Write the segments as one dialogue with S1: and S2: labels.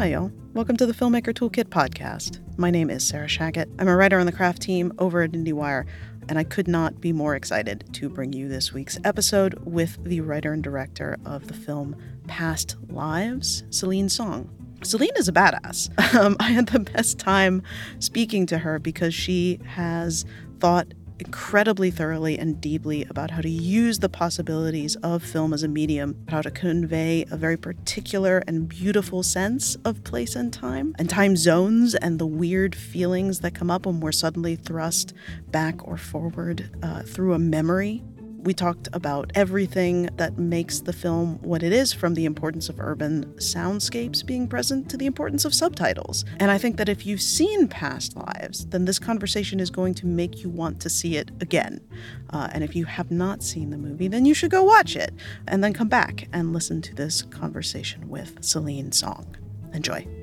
S1: Hi, y'all. Welcome to the Filmmaker Toolkit podcast. My name is Sarah Shachat. I'm a writer on the craft team over at IndieWire, and I could not be more excited to bring you this week's episode with the writer and director of the film Past Lives, Celine Song. Celine is a badass. Um, I had the best time speaking to her because she has thought incredibly thoroughly and deeply about how to use the possibilities of film as a medium, how to convey a very particular and beautiful sense of place and time, and time zones, and the weird feelings that come up when we're suddenly thrust back or forward uh, through a memory we talked about everything that makes the film what it is, from the importance of urban soundscapes being present to the importance of subtitles. And I think that if you've seen Past Lives, then this conversation is going to make you want to see it again. Uh, and if you have not seen the movie, then you should go watch it and then come back and listen to this conversation with Celine Song. Enjoy.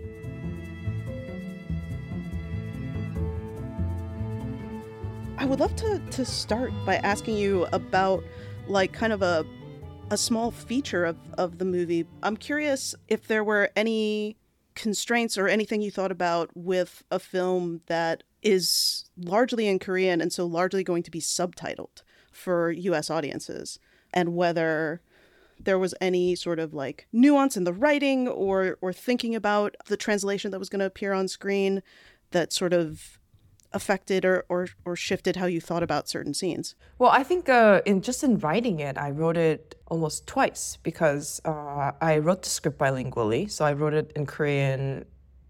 S1: Would love to to start by asking you about like kind of a a small feature of of the movie. I'm curious if there were any constraints or anything you thought about with a film that is largely in Korean and so largely going to be subtitled for US audiences and whether there was any sort of like nuance in the writing or or thinking about the translation that was going to appear on screen that sort of affected or, or, or shifted how you thought about certain scenes?
S2: Well, I think uh, in just in writing it, I wrote it almost twice because uh, I wrote the script bilingually. So I wrote it in Korean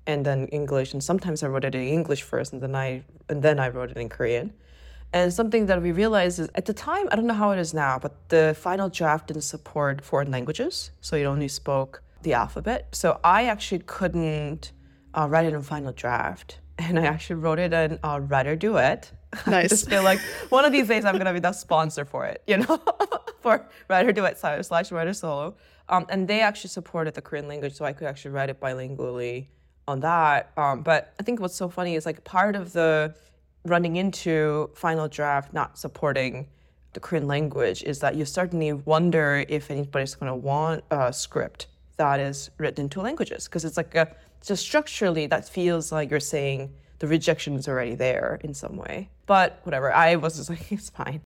S2: and then English, and sometimes I wrote it in English first, and then I and then I wrote it in Korean. And something that we realized is at the time, I don't know how it is now, but the final draft didn't support foreign languages, so it only spoke the alphabet. So I actually couldn't uh, write it in final draft and I actually wrote it in a WriterDuet.
S1: Nice.
S2: I just feel like one of these days I'm gonna be the sponsor for it, you know, for WriterDuet slash WriterSolo. Um, and they actually supported the Korean language, so I could actually write it bilingually on that. Um, but I think what's so funny is like part of the running into final draft not supporting the Korean language is that you certainly wonder if anybody's going to want a script that is written in two languages because it's like a just structurally, that feels like you're saying the rejection is already there in some way. But whatever, I was just like, it's fine.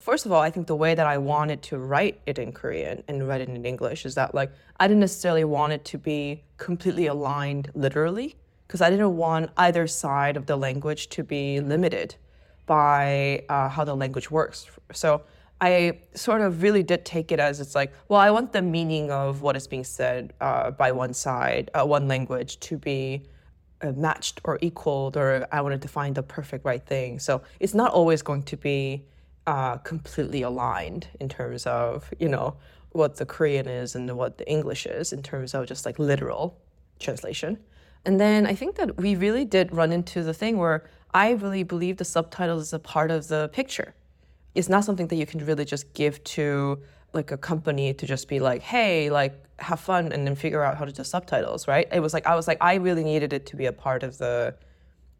S2: First of all, I think the way that I wanted to write it in Korean and write it in English is that like I didn't necessarily want it to be completely aligned literally because I didn't want either side of the language to be limited by uh, how the language works. So I sort of really did take it as it's like, well, I want the meaning of what is being said uh, by one side, uh, one language, to be uh, matched or equaled, or I wanted to find the perfect right thing. So it's not always going to be uh, completely aligned in terms of, you know, what the Korean is and what the English is in terms of just like literal translation. And then I think that we really did run into the thing where I really believe the subtitles is a part of the picture it's not something that you can really just give to like a company to just be like, hey, like have fun and then figure out how to do subtitles, right? It was like I was like I really needed it to be a part of the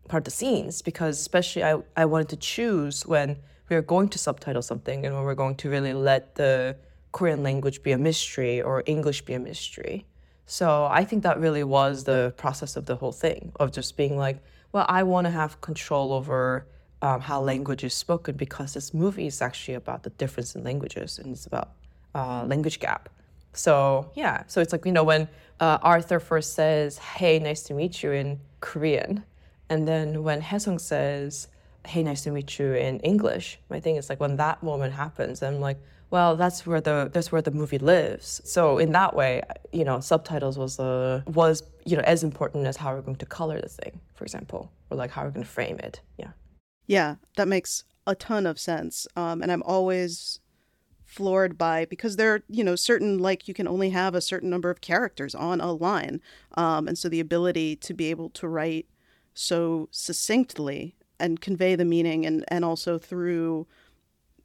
S2: part of the scenes because especially I, I wanted to choose when we are going to subtitle something and when we're going to really let the Korean language be a mystery or English be a mystery. So I think that really was the process of the whole thing of just being like, well, I want to have control over um, how language is spoken because this movie is actually about the difference in languages and it's about uh, language gap. So yeah, so it's like you know when uh, Arthur first says "Hey, nice to meet you" in Korean, and then when Haesung says "Hey, nice to meet you" in English, my thing is like when that moment happens, I'm like, well, that's where the that's where the movie lives. So in that way, you know, subtitles was uh, was you know as important as how we're going to color the thing, for example, or like how we're going to frame it. Yeah.
S1: Yeah, that makes a ton of sense. Um, and I'm always floored by because there are you know certain like you can only have a certain number of characters on a line um, and so the ability to be able to write so succinctly and convey the meaning and and also through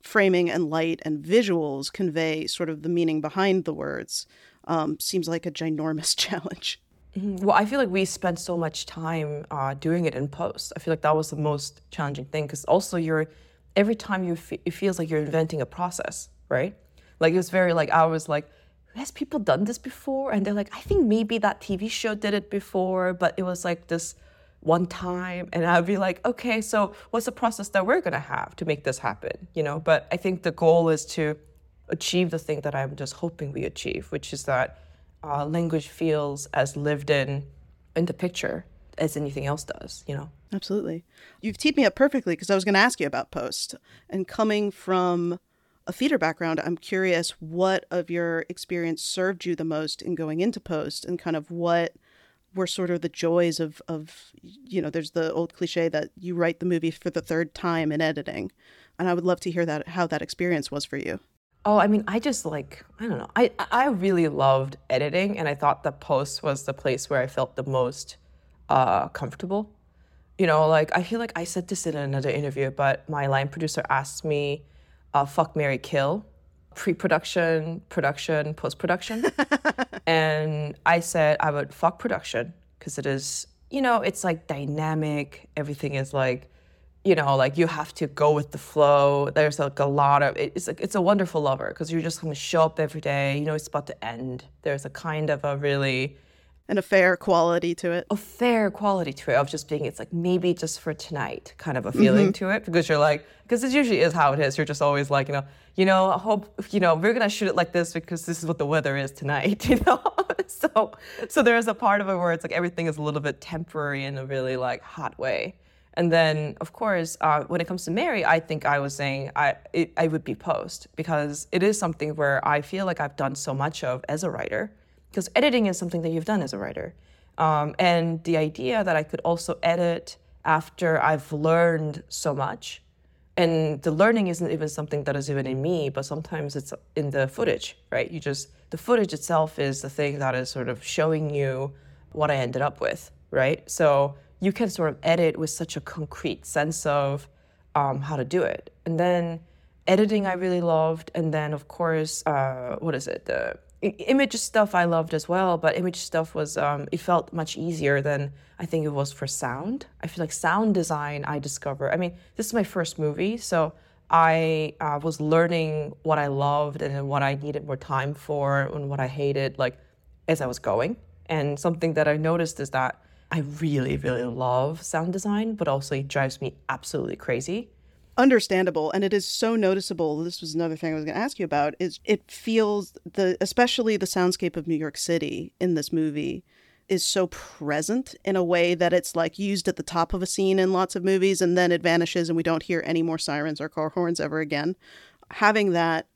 S1: framing and light and visuals convey sort of the meaning behind the words um, seems like a ginormous challenge.
S2: Well, I feel like we spent so much time uh, doing it in post. I feel like that was the most challenging thing because also you're every time you f- it feels like you're inventing a process, right? Like it was very like I was like, has people done this before? And they're like, I think maybe that TV show did it before, but it was like this one time. And I'd be like, okay, so what's the process that we're gonna have to make this happen? You know, but I think the goal is to achieve the thing that I'm just hoping we achieve, which is that uh, language feels as lived in in the picture as anything else does, you know?
S1: Absolutely. You've teed me up perfectly because I was going to ask you about post. And coming from a theater background, I'm curious what of your experience served you the most in going into post and kind of what were sort of the joys of, of you know, there's the old cliche that you write the movie for the third time in editing. And I would love to hear that how that experience was for you.
S2: Oh, I mean, I just like I don't know. I I really loved editing, and I thought the post was the place where I felt the most uh, comfortable. You know, like I feel like I said this in another interview, but my line producer asked me, uh, "Fuck, marry, kill." Pre-production, production, post-production, and I said I would fuck production because it is, you know, it's like dynamic. Everything is like you know, like you have to go with the flow. There's like a lot of it's like it's a wonderful lover because you're just gonna show up every day. You know, it's about to end. There's a kind of a really
S1: and a fair quality to it.
S2: A fair quality to it of just being it's like maybe just for tonight kind of a feeling mm-hmm. to it because you're like because it usually is how it is. You're just always like you know you know I hope you know we're gonna shoot it like this because this is what the weather is tonight. You know, so so there's a part of it where it's like everything is a little bit temporary in a really like hot way. And then, of course, uh, when it comes to marry, I think I was saying I it, I would be post because it is something where I feel like I've done so much of as a writer. Because editing is something that you've done as a writer, um, and the idea that I could also edit after I've learned so much, and the learning isn't even something that is even in me, but sometimes it's in the footage, right? You just the footage itself is the thing that is sort of showing you what I ended up with, right? So you can sort of edit with such a concrete sense of um, how to do it. And then editing, I really loved. And then, of course, uh, what is it? The image stuff I loved as well, but image stuff was, um, it felt much easier than I think it was for sound. I feel like sound design, I discovered, I mean, this is my first movie, so I uh, was learning what I loved and what I needed more time for and what I hated, like, as I was going. And something that I noticed is that I really, really love sound design, but also it drives me absolutely crazy.
S1: Understandable, and it is so noticeable. This was another thing I was going to ask you about. Is it feels the especially the soundscape of New York City in this movie is so present in a way that it's like used at the top of a scene in lots of movies and then it vanishes and we don't hear any more sirens or car horns ever again. Having that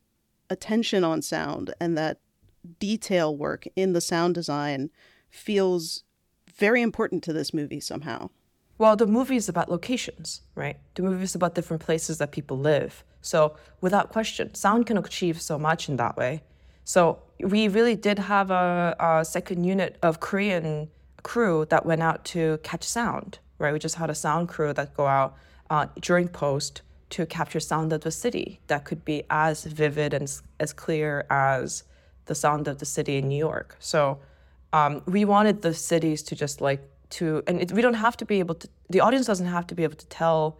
S1: attention on sound and that detail work in the sound design feels very important to this movie somehow.
S2: Well, the movie is about locations, right? The movie is about different places that people live. So, without question, sound can achieve so much in that way. So, we really did have a, a second unit of Korean crew that went out to catch sound, right? We just had a sound crew that go out uh, during post to capture sound of the city that could be as vivid and as clear as the sound of the city in New York. So um, we wanted the cities to just like to, and it, we don't have to be able to. The audience doesn't have to be able to tell,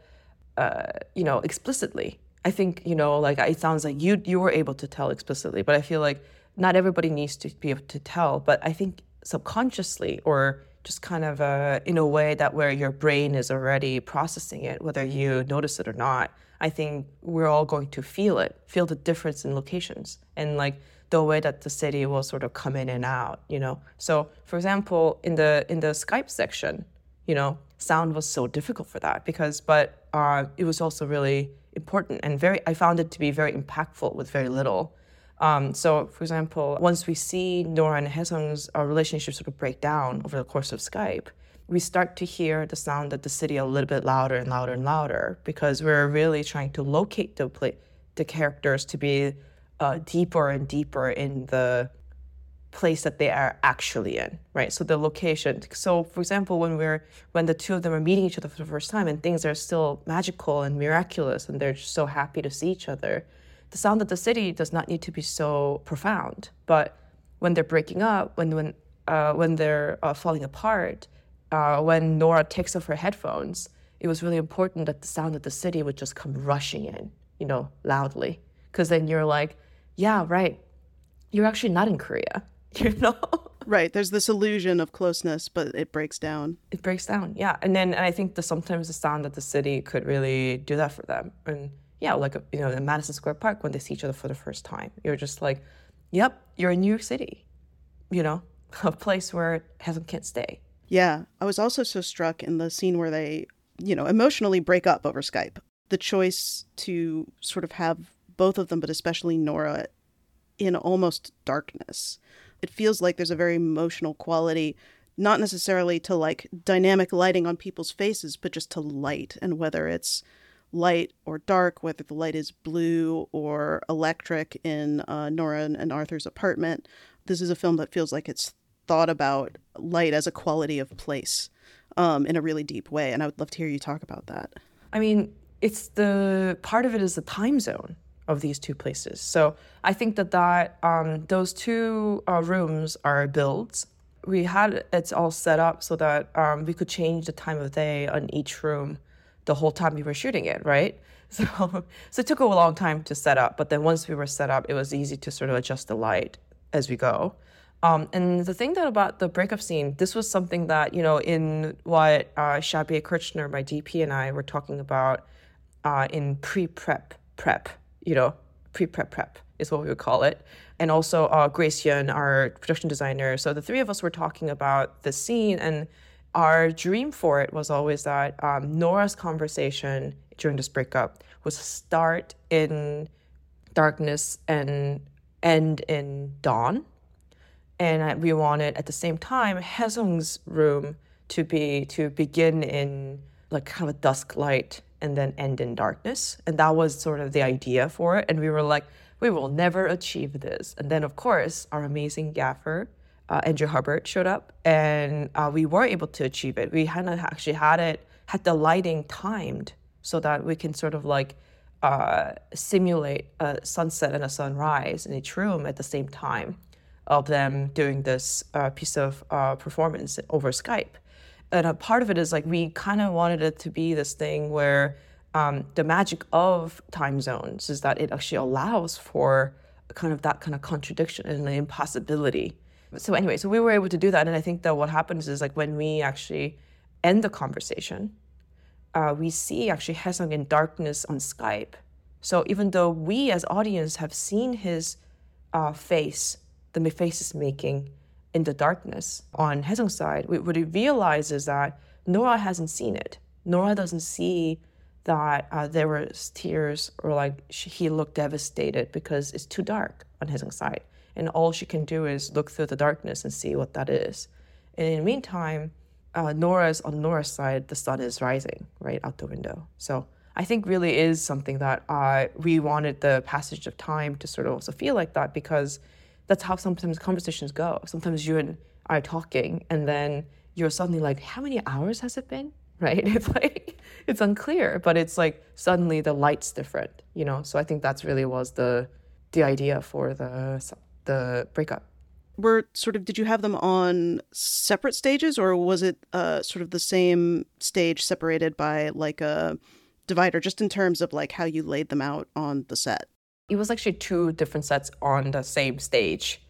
S2: uh, you know, explicitly. I think you know, like it sounds like you you were able to tell explicitly, but I feel like not everybody needs to be able to tell. But I think subconsciously or just kind of uh, in a way that where your brain is already processing it, whether you notice it or not. I think we're all going to feel it, feel the difference in locations, and like the way that the city will sort of come in and out, you know. So, for example, in the in the Skype section, you know, sound was so difficult for that because, but uh, it was also really important and very. I found it to be very impactful with very little. Um, so, for example, once we see Nora and Haesung's uh, relationship sort of break down over the course of Skype, we start to hear the sound of the city a little bit louder and louder and louder because we're really trying to locate the play, the characters to be uh, deeper and deeper in the place that they are actually in, right? So the location. So for example, when we're when the two of them are meeting each other for the first time and things are still magical and miraculous and they're just so happy to see each other, the sound of the city does not need to be so profound. But when they're breaking up, when when uh, when they're uh, falling apart, uh, when Nora takes off her headphones, it was really important that the sound of the city would just come rushing in, you know, loudly, because then you're like yeah, right. you're actually not in Korea. You know.
S1: Right. There's this illusion of closeness, but it breaks down.
S2: It breaks down, yeah. And then and I think that sometimes the sound of the city could really do that for them. And yeah, like you know, in Madison Square Park when they see each other for the first time, you're just like, "Yep, you're in New York City," you know, a place where Haesung can't stay.
S1: Yeah, I was also so struck in the scene where they, you know, emotionally break up over Skype. The choice to sort of have both of them, but especially Nora, in almost darkness. It feels like there's a very emotional quality, not necessarily to like dynamic lighting on people's faces, but just to light and whether it's light or dark, whether the light is blue or electric in uh, Nora and Arthur's apartment. This is a film that feels like it's thought about light as a quality of place um, in a really deep way. And I would love to hear you talk about that.
S2: I mean, it's the part of it is the time zone of these two places. So I think that that um, those two uh, rooms are builds. We had it all set up so that um, we could change the time of day on each room the whole time we were shooting it, right? So, so it took a long time to set up, but then once we were set up, it was easy to sort of adjust the light as we go. Um, and the thing that about the breakup scene, this was something that you know in what uh, Shabier Kirchner, my DP, and I were talking about uh, in pre-prep prep, you know, pre-prep prep is what we would call it, and also uh, Grace Yun, our production designer. So the three of us were talking about the scene and our dream for it was always that um, Nora's conversation during this breakup was start in darkness and end in dawn. And we wanted at the same time Haesung's room to be to begin in like kind of a dusk light and then end in darkness. And that was sort of the idea for it. And we were like, we will never achieve this. And then of course our amazing gaffer uh, Andrew Hubbard showed up, and uh, we were able to achieve it. We had actually had it had the lighting timed so that we can sort of like uh, simulate a sunset and a sunrise in each room at the same time of them doing this uh, piece of uh, performance over Skype. And a part of it is like we kind of wanted it to be this thing where um, the magic of time zones is that it actually allows for kind of that kind of contradiction and an impossibility so anyway, so we were able to do that, and I think that what happens is like when we actually end the conversation, uh, we see actually Haesung in darkness on Skype. So even though we as audience have seen his uh, face, the face is making in the darkness on Haesung's side, what he realizes is that Nora hasn't seen it. Nora doesn't see that uh, there were tears or like she, he looked devastated because it's too dark on Haesung's side and all she can do is look through the darkness and see what that is. And in the meantime, uh, Nora's on Nora's side, the sun is rising right out the window. So I think really is something that uh, we wanted the passage of time to sort of also feel like that because that's how sometimes conversations go. Sometimes you and I are talking, and then you're suddenly like, "How many hours has it been?" Right? It's like it's unclear, but it's like suddenly the light's different, you know. So I think that's really was the the idea for the the breakup?
S1: Were sort of did you have them on separate stages or was it uh, sort of the same stage separated by like a divider just in terms of like how you laid them out on the set?
S2: It was actually two different sets on the same stage.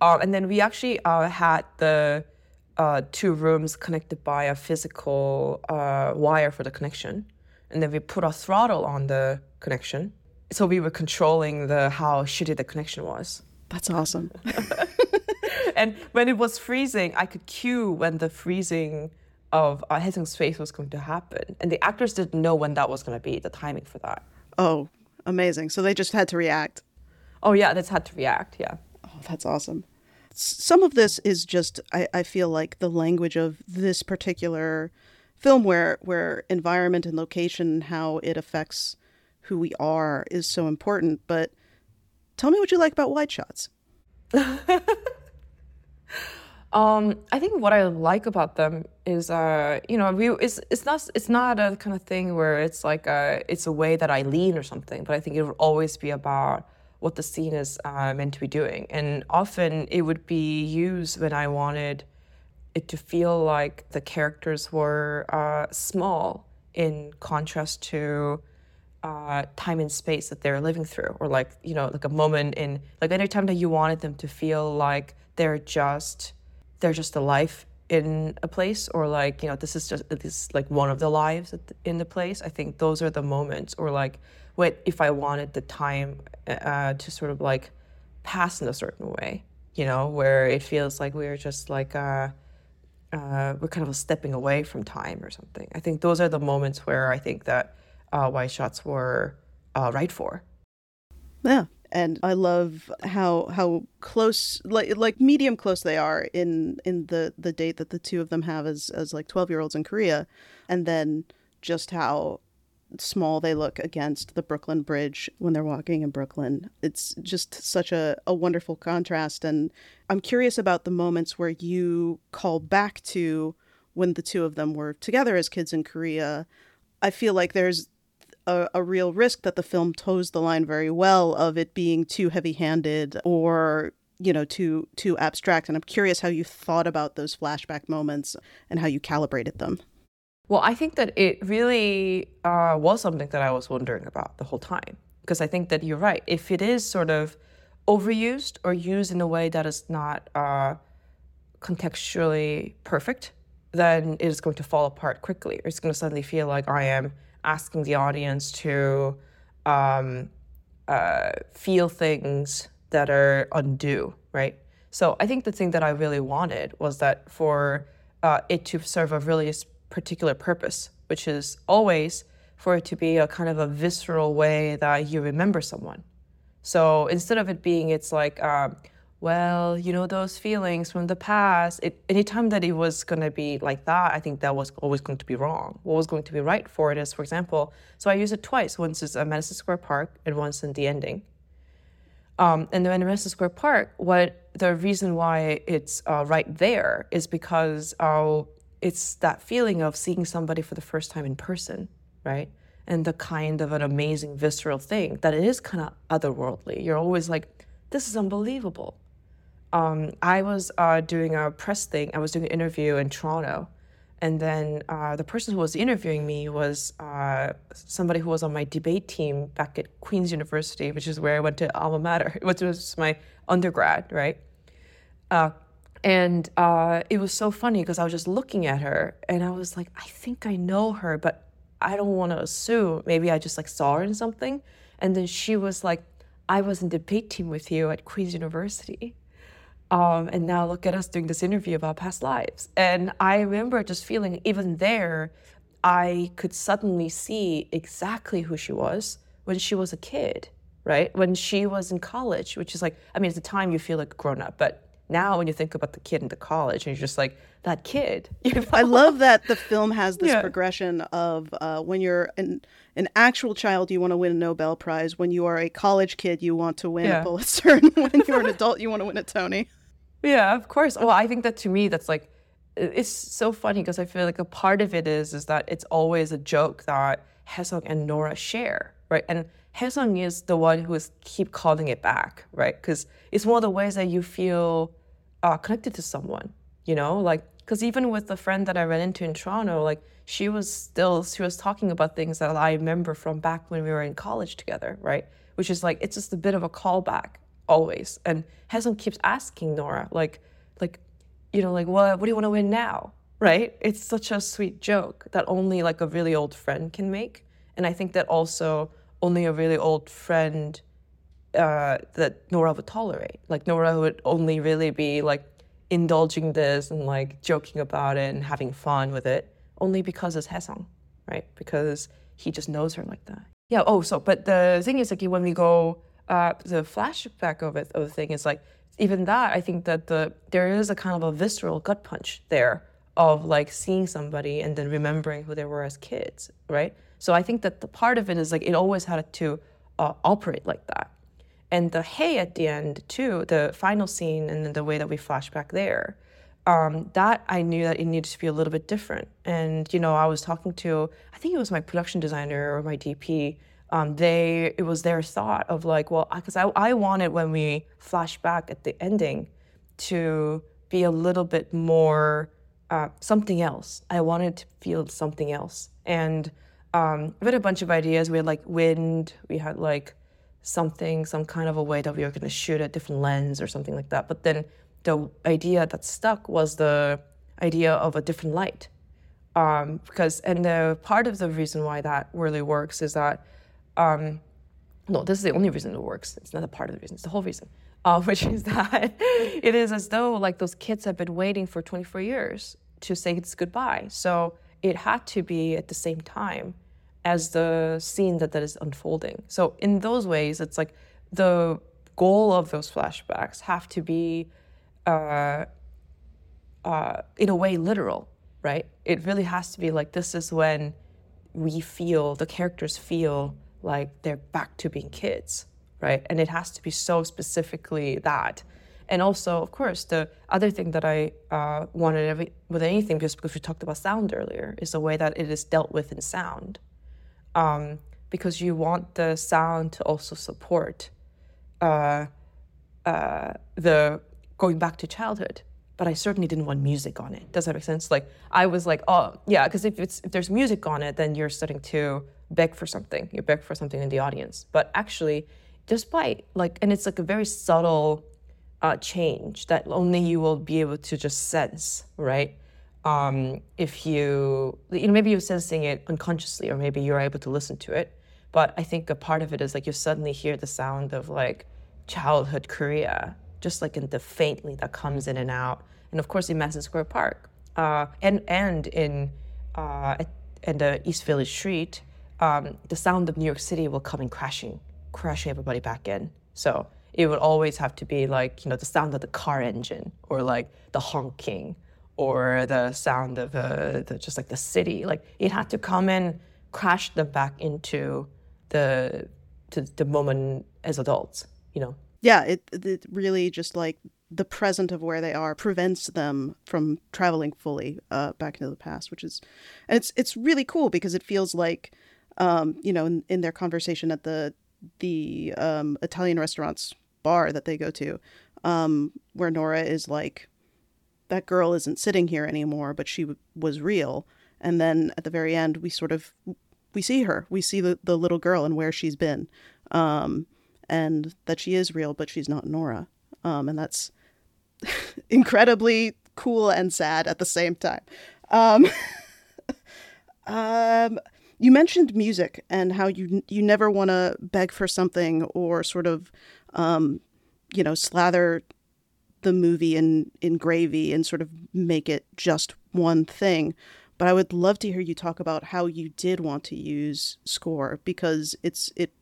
S2: Um, and then we actually uh, had the uh, two rooms connected by a physical uh, wire for the connection. And then we put a throttle on the connection. So we were controlling the how shitty the connection was.
S1: That's awesome.
S2: and when it was freezing, I could cue when the freezing of uh, Haesung's face was going to happen. And the actors didn't know when that was going to be, the timing for that.
S1: Oh, amazing. So they just had to react.
S2: Oh, yeah, they just had to react, yeah.
S1: Oh, that's awesome. Some of this is just, I, I feel like, the language of this particular film where, where environment and location, how it affects who we are is so important. But Tell me what you like about wide shots.
S2: um, I think what I like about them is, uh, you know, we, it's it's not it's not a kind of thing where it's like a, it's a way that I lean or something, but I think it would always be about what the scene is uh, meant to be doing, and often it would be used when I wanted it to feel like the characters were uh, small in contrast to uh, time and space that they're living through, or like you know, like a moment in like any time that you wanted them to feel like they're just they're just life in a place, or like you know, this is just this is like one of the lives in the place. I think those are the moments, or like what if I wanted the time uh, to sort of like pass in a certain way, you know, where it feels like we're just like. Uh, uh, we're kind of stepping away from time or something. I think those are the moments where I think that uh, wide shots were uh, right for.
S1: Yeah, and I love how how close, like like medium close they are in in the the date that the two of them have as as like twelve year olds in Korea, and then just how small they look against the Brooklyn Bridge when they're walking in Brooklyn. It's just such a, a wonderful contrast. And I'm curious about the moments where you call back to when the two of them were together as kids in Korea. I feel like there's a, a, real risk that the film toes the line very well of it being too heavy-handed or you know too too abstract. And i'm curious how you thought about those flashback moments and how you calibrated them.
S2: Well i think that it really uh, was something that i was wondering about the whole time. Because i think that you're right. If it is sort of overused or used in a way that is not uh, contextually perfect then it is going to fall apart quickly. It's going to suddenly feel like i am asking the audience to um, uh, feel things that are undue, right? So I think the thing that I really wanted was that for uh, it to serve a really particular purpose, which is always for it to be a kind of a visceral way that you remember someone. So instead of it being, it's like, um, well, you know, those feelings from the past, it, anytime that it was going to be like that, I think that was always going to be wrong. What was going to be right for it is, for example, so I use it twice. Once is at Madison Square Park and once in the ending. Um, and then in Madison Square Park, what the reason why it's uh, right there is because uh, it's that feeling of seeing somebody for the first time in person, right? And the kind of an amazing visceral thing that it is kind of otherworldly. You're always like, this is unbelievable um, I was uh, doing a press thing. I was doing an interview in Toronto, and then uh, the person who was interviewing me was uh, somebody who was on my debate team back at Queen's University, which is where I went to alma mater, which was my undergrad, right? Uh, and uh, it was so funny because I was just looking at her, and I was like, I think I know her, but I don't want to assume. Maybe I just like saw her in something. And then she was like, I was in debate team with you at Queen's University. Um, and now look at us doing this interview about past lives. And I remember just feeling, even there, I could suddenly see exactly who she was when she was a kid, right? When she was in college, which is like, I mean, at the time you feel like a grown up, but now when you think about the kid in the college and you're just like that kid you know?
S1: i love that the film has this yeah. progression of uh, when you're an, an actual child you want to win a nobel prize when you are a college kid you want to win yeah. a pulitzer and when you're an adult you want to win a tony
S2: yeah, of course. Well, I think that to me, that's like, it's so funny because I feel like a part of it is is that it's always a joke that Haesung and Nora share, right? And Haesung is the one who is keep calling it back, right? Because it's one of the ways that you feel uh, connected to someone, you know, like because even with the friend that I ran into in Toronto, like she was still she was talking about things that I remember from back when we were in college together, right? Which is like it's just a bit of a callback always. And Haesung keeps asking Nora, like, like, you know, like, what, what do you want to win now? Right? It's such a sweet joke that only like a really old friend can make. And I think that also only a really old friend uh, that Nora would tolerate. Like Nora would only really be like indulging this and like joking about it and having fun with it, only because it's Haesung, right? Because he just knows her like that. Yeah. Oh, so but the thing is like when we go uh, the flashback of it of the thing is like even that I think that the there is a kind of a visceral gut punch there of like seeing somebody and then remembering who they were as kids, right? So I think that the part of it is like it always had to uh, operate like that. And the hey at the end too, the final scene and the way that we flash back there, um, that I knew that it needed to be a little bit different. And you know, I was talking to I think it was my production designer or my DP um, they it was their thought of like, well, because I, I wanted when we flash back at the ending to be a little bit more uh, something else. I wanted to feel something else, and um, we had a bunch of ideas. We had like wind. We had like something, some kind of a way that we were going to shoot a different lens or something like that. But then the idea that stuck was the idea of a different light. Um, because and the part of the reason why that really works is that um, no, this is the only reason it works. It's not a part of the reason. It's the whole reason, uh, which is that it is as though like those kids have been waiting for 24 years to say it's goodbye. So it had to be at the same time as the scene that, that is unfolding. So in those ways, it's like the goal of those flashbacks have to be, uh, uh, in a way, literal, right? It really has to be like this is when we feel the characters feel like they're back to being kids, right? And it has to be so specifically that. And also, of course, the other thing that I uh, wanted every, with anything, just because we talked about sound earlier, is the way that it is dealt with in sound. Um, because you want the sound to also support uh, uh, the going back to childhood. But I certainly didn't want music on it. Does that make sense? Like I was like, oh yeah, because if it's if there's music on it, then you're starting to beg for something. You beg for something in the audience. But actually, by like, and it's like a very subtle uh, change that only you will be able to just sense, right? Um, if you, you know, maybe you're sensing it unconsciously, or maybe you're able to listen to it. But I think a part of it is like you suddenly hear the sound of like childhood Korea, just like in the faintly that comes in and out. And of course, in Madison Square Park, uh, and and in uh, in the East Village Street, um, the sound of New York City will come in crashing, crashing everybody back in. So it would always have to be like, you know, the sound of the car engine or like the honking or the sound of uh, the, just like the city. Like it had to come in, crash them back into the, to the moment as adults, you know?
S1: Yeah, it, it really just like the present of where they are prevents them from traveling fully uh, back into the past, which is, and it's it's really cool because it feels like um, you know, in, in their conversation at the the um, Italian restaurant's bar that they go to, um, where Nora is like, that girl isn't sitting here anymore, but she w- was real. And then at the very end, we sort of we see her, we see the, the little girl and where she's been, um, and that she is real, but she's not Nora, um, and that's incredibly cool and sad at the same time. Um, um, you mentioned music and how you you never want to beg for something or sort of, um, you know, slather the movie in in gravy and sort of make it just one thing. But I would love to hear you talk about how you did want to use score because it's it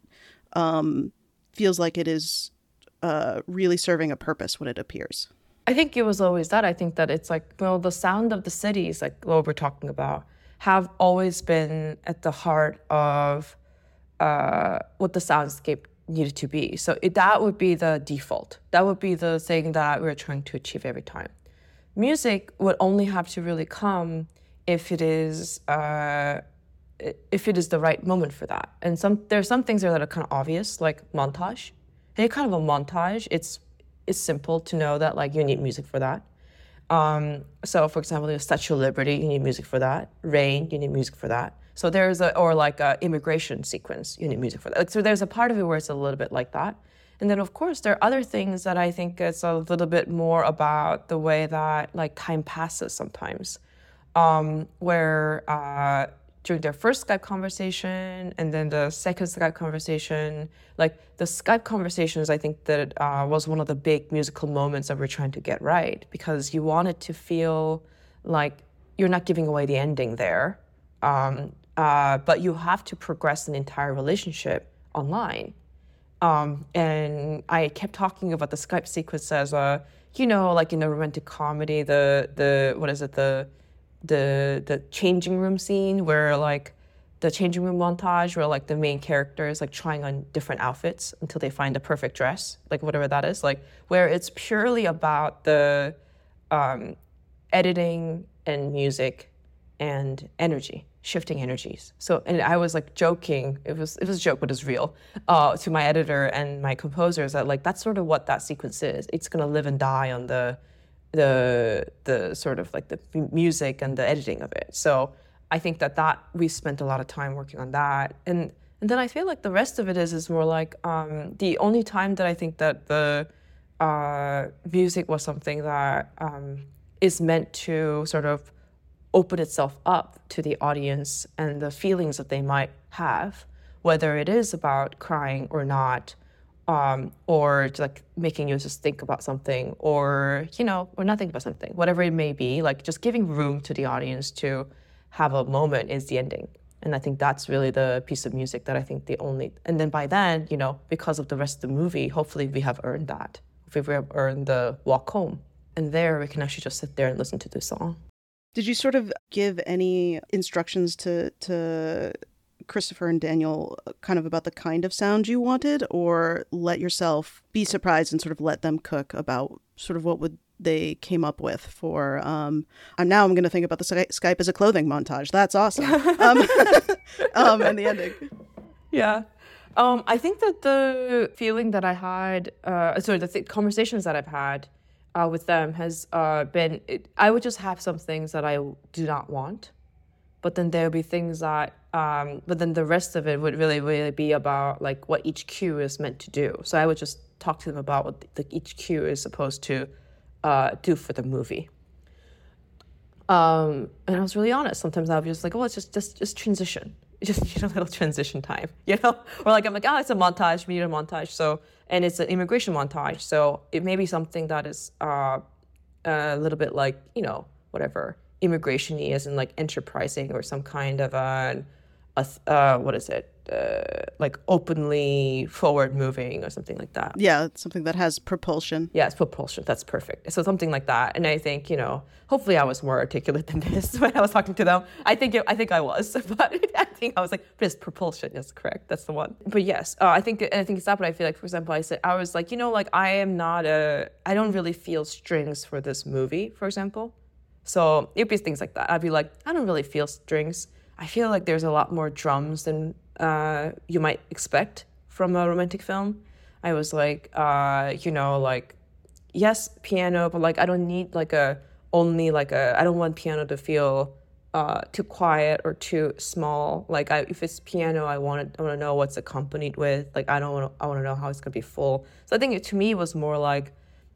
S1: um, feels like it is uh, really serving a purpose when it appears.
S2: I think it was always that. I think that it's like well, the sound of the city is like what we're talking about have always been at the heart of uh, what the soundscape needed to be. So it, that would be the default. That would be the thing that we're trying to achieve every time. Music would only have to really come if it is uh, if it is the right moment for that. And some there are some things there that are kind of obvious, like montage. And kind of a montage. It's it's simple to know that like you need music for that. Um, so, for example, the Statue of Liberty, you need music for that. Rain, you need music for that. So there's a, or like a immigration sequence, you need music for that. Like, so there's a part of it where it's a little bit like that. And then, of course, there are other things that I think it's a little bit more about the way that like time passes sometimes, um, where uh, during their first Skype conversation and then the second Skype conversation. Like the Skype conversations, I think that uh, was one of the big musical moments that we're trying to get right because you want it to feel like you're not giving away the ending there, um, uh, but you have to progress an entire relationship online. Um, and I kept talking about the Skype sequence as a, you know, like in a romantic comedy, the the what is it the the the changing room scene where like the changing room montage where like the main character is like trying on different outfits until they find the perfect dress, like whatever that is, like where it's purely about the um, editing and music and energy, shifting energies. So, and I was like joking. It was it was a joke, but it's real. Uh, to my editor and my composers that like that's sort of what that sequence is. It's gonna live and die on the the the sort of like the music and the editing of it. So I think that that we spent a lot of time working on that, and and then I feel like the rest of it is is more like um, the only time that I think that the uh, music was something that um, is meant to sort of open itself up to the audience and the feelings that they might have, whether it is about crying or not, um, or like making you just think about something, or you know, or not think about something, whatever it may be. Like just giving room to the audience to have a moment is the ending. And I think that's really the piece of music that I think the only, and then by then, you know, because of the rest of the movie, hopefully we have earned that. If we have earned the walk home. And there we can actually just sit there and listen to the song.
S1: Did you sort of give any instructions to to Christopher and Daniel uh, kind of about the kind of sound you wanted or let yourself be surprised and sort of let them cook about sort of what would they came up with for um i'm now i'm going to think about the skype as a clothing montage. That's awesome. Um, um and the ending.
S2: Yeah. Um i think that the feeling that i had uh sorry the th- conversations that i've had uh, with them has uh been it, i would just have some things that i do not want but then there'll be things that um but then the rest of it would really really be about like what each cue is meant to do so i would just talk to them about what the, each cue is supposed to uh, do for the movie. Um, and I was really honest. Sometimes I was just like, "Oh, it's just just just transition, just you know, little transition time, you know." Or like I'm like, "Oh, it's a montage. We need a montage." So and it's an immigration montage, so it may be something that is uh, a little bit like you know whatever immigration-y, as in like enterprising or some kind of a, a uh, what is it? uh, like openly forward moving or something like that.
S1: Yeah, something that has propulsion.
S2: Yeah, it's propulsion. That's perfect. So something like that. And I think you know, hopefully, I was more articulate than this when I was talking to them. I think it, I think I was, but I think I was like, but it's propulsion. Yes, correct. That's the one. But yes, uh, I think and I think it's that. But I feel like, for example, I said I was like, you know, like I am not a. I don't really feel strings for this movie, for example. So it'd be things like that. I'd be like, I don't really feel strings. I feel like there's a lot more drums than uh, you might expect from a romantic film. I was like, uh, you know, like, yes, piano, but like, I don't need like a only like a. I don't want piano to feel uh, too quiet or too small. Like, I, if it's piano, I want I want to know what's accompanied with. Like, I don't want I want to know how it's gonna be full. So I think it, to me it was more like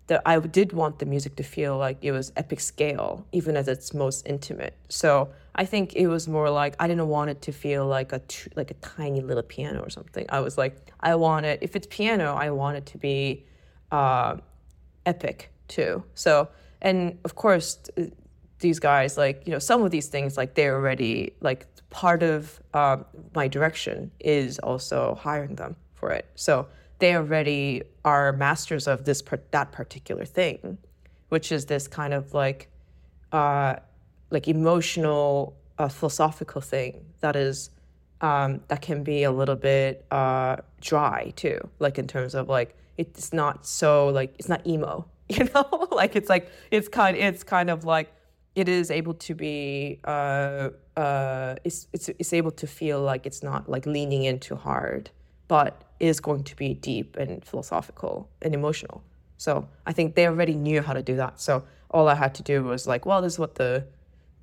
S2: that. I did want the music to feel like it was epic scale, even as it's most intimate. So I think it was more like I didn't want it to feel like a t- like a tiny little piano or something. I was like, I want it. If it's piano, I want it to be uh, epic too. So, and of course, these guys, like you know, some of these things, like they're already like part of uh, my direction is also hiring them for it. So they already are masters of this that particular thing, which is this kind of like. Uh, like emotional uh, philosophical thing that is um, that can be a little bit uh, dry too like in terms of like it's not so like it's not emo you know like it's like it's kind it's kind of like it is able to be uh, uh, it's, it's it's able to feel like it's not like leaning in too hard but is going to be deep and philosophical and emotional so i think they already knew how to do that so all i had to do was like well this is what the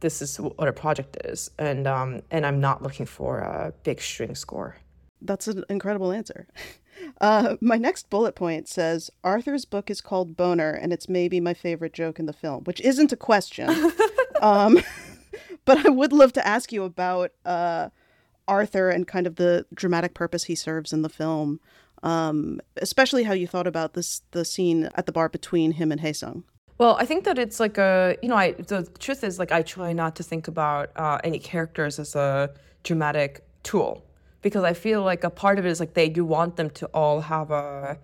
S2: this is what a project is, and um, and I'm not looking for a big string score.
S1: That's an incredible answer. Uh, my next bullet point says Arthur's book is called Boner, and it's maybe my favorite joke in the film, which isn't a question. um, but I would love to ask you about uh, Arthur and kind of the dramatic purpose he serves in the film, um, especially how you thought about this the scene at the bar between him and Haesung.
S2: Well, I think that it's like a, you know, I the truth is like I try not to think about uh, any characters as a dramatic tool because I feel like a part of it is like they do want them to all have a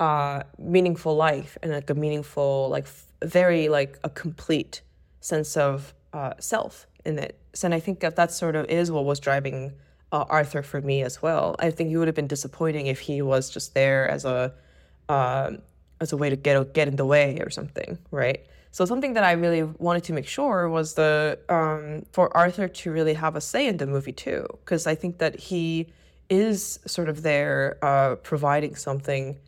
S2: uh, meaningful life and like a meaningful, like f- very like a complete sense of uh, self in it. And I think that that sort of is what was driving uh, Arthur for me as well. I think it would have been disappointing if he was just there as a um, as a way to get get in the way or something, right? So something that I really wanted to make sure was the um, for Arthur to really have a say in the movie too, because I think that he is sort of there uh, providing something,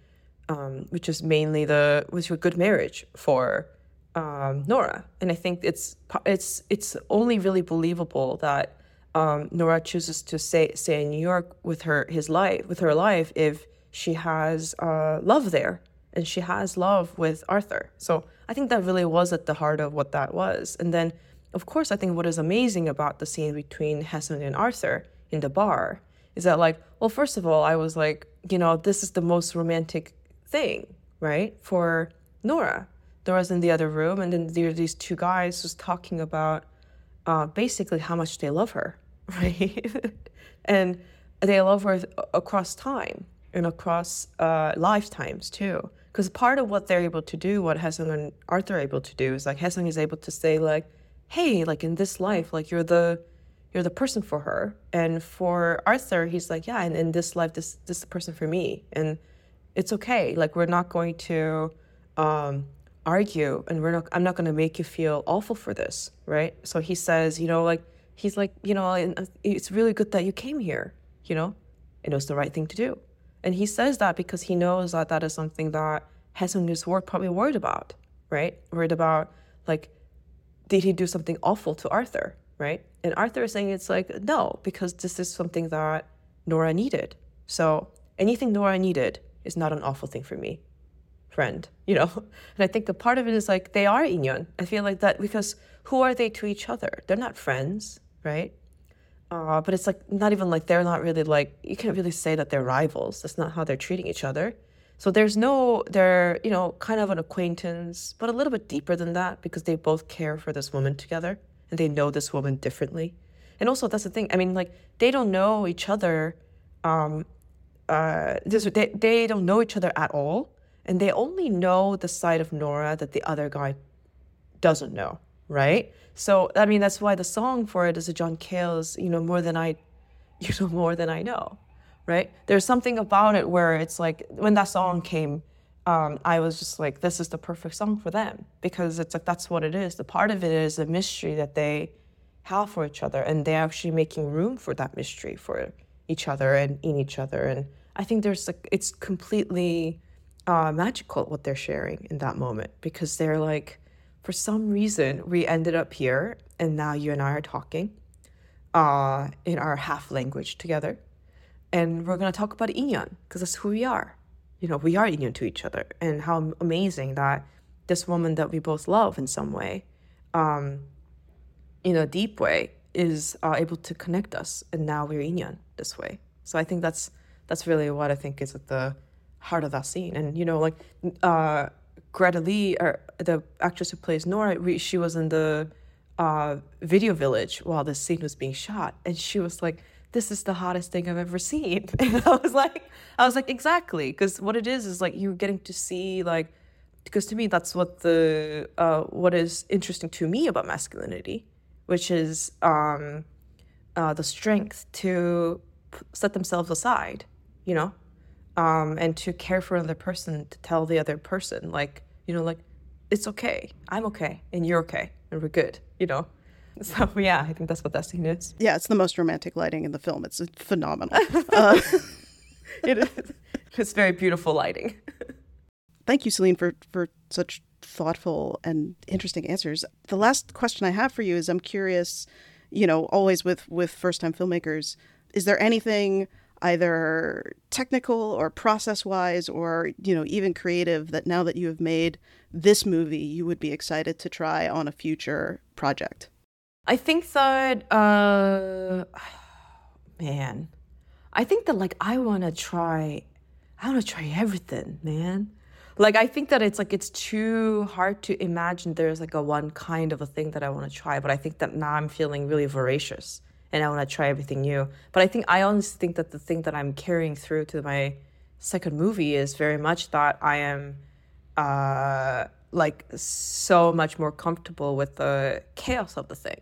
S2: um, which is mainly the which a good marriage for um, Nora, and I think it's it's it's only really believable that um, Nora chooses to stay stay in New York with her his life with her life if she has uh, love there and she has love with Arthur. So I think that really was at the heart of what that was. And then, of course, I think what is amazing about the scene between Haesung and Arthur in the bar is that like, well, first of all, I was like, you know, this is the most romantic thing, right, for Nora. Nora's in the other room, and then there are these two guys just talking about uh, basically how much they love her, right? and they love her across time and across uh, lifetimes too. Because part of what they're able to do, what Haesung and Arthur are able to do, is like Haesung is able to say like, "Hey, like in this life, like you're the you're the person for her," and for Arthur, he's like, "Yeah, and in this life, this this is the person for me," and it's okay. Like we're not going to um, argue, and we're not. I'm not going to make you feel awful for this, right? So he says, you know, like he's like, you know, uh, it's really good that you came here, you know, it was the right thing to do. And he says that because he knows that that is something that Haesung is work probably worried about, right? Worried about like, did he do something awful to Arthur, right? And Arthur is saying it's like no, because this is something that Nora needed. So anything Nora needed is not an awful thing for me, friend. You know, and I think the part of it is like they are inyon. I feel like that because who are they to each other? They're not friends, right? Uh, but it's like not even like they're not really like you can't really say that they're rivals. That's not how they're treating each other. So there's no they're you know kind of an acquaintance, but a little bit deeper than that because they both care for this woman together and they know this woman differently. And also that's the thing. I mean like they don't know each other. Um, uh, this, they they don't know each other at all, and they only know the side of Nora that the other guy doesn't know, right? So I mean that's why the song for it is a John Cale's, you know, more than I you know, more than I know. Right? There's something about it where it's like when that song came, um, I was just like, this is the perfect song for them. Because it's like that's what it is. The part of it is a mystery that they have for each other and they're actually making room for that mystery for each other and in each other. And I think there's like it's completely uh, magical what they're sharing in that moment because they're like for some reason, we ended up here, and now you and I are talking uh, in our half language together. And we're going to talk about Inyan because that's who we are. You know, we are Inyan to each other. And how amazing that this woman that we both love in some way, um, in a deep way, is uh, able to connect us. And now we're Inyan this way. So I think that's that's really what I think is at the heart of that scene. And, you know, like, uh, Greta Lee, or the actress who plays Nora, she was in the uh, video village while this scene was being shot, and she was like, "This is the hottest thing I've ever seen." And I was like, "I was like, exactly," because what it is is like you're getting to see like, because to me that's what the uh, what is interesting to me about masculinity, which is um, uh, the strength to set themselves aside, you know, um, and to care for another person, to tell the other person, like, you know, like, it's okay. I'm okay. And you're okay. And we're good, you know? So, yeah, I think that's what that scene is.
S1: Yeah, it's the most romantic lighting in the film. It's phenomenal. uh,
S2: it is. It's very beautiful lighting.
S1: Thank you, Celine, for, for such thoughtful and interesting answers. The last question I have for you is I'm curious, you know, always with, with first time filmmakers, is there anything either technical or process wise or you know even creative that now that you have made this movie you would be excited to try on a future project?
S2: I think that uh man i think that like i want to try i want to try everything man. Like i think that it's like it's too hard to imagine there's like a one kind of a thing that i want to try but i think that now i'm feeling really voracious and I want to try everything new. But I think I honestly think that the thing that I'm carrying through to my second movie is very much that I am uh, like so much more comfortable with the chaos of the thing,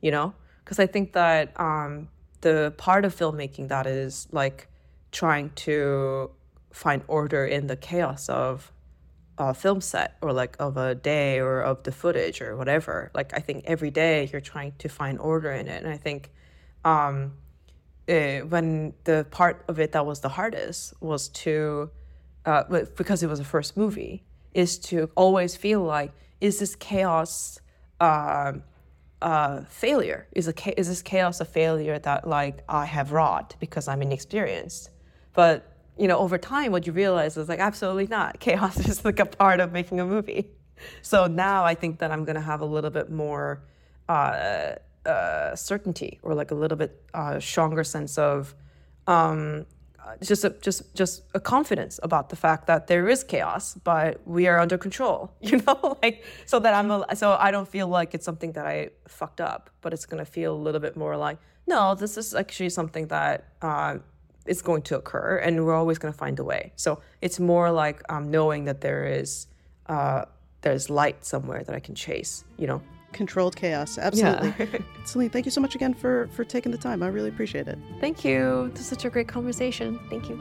S2: you know? Because I think that um, the part of filmmaking that is like trying to find order in the chaos of a film set or like of a day or of the footage or whatever. Like I think every day you're trying to find order in it, and I think um, uh, when the part of it that was the hardest was to, uh, because it was a first movie, is to always feel like, is this chaos uh, failure? Is a is this chaos a failure that like I have wrought because I'm inexperienced? But you know, over time, what you realize is like absolutely not. Chaos is like a part of making a movie. So now I think that I'm gonna have a little bit more uh, uh, certainty or like a little bit uh, stronger sense of um, just a, just just a confidence about the fact that there is chaos, but we are under control. You know, like so that I'm a, so I don't feel like it's something that I fucked up, but it's gonna feel a little bit more like no, this is actually something that uh, is going to occur, and we're always gonna find a way. So it's more like um, knowing that there is uh, there's light somewhere that I can chase. You know.
S1: Controlled chaos, absolutely. Celine, thank you so much again for for taking the time. I really appreciate it.
S2: Thank you. This is such a great conversation. Thank you.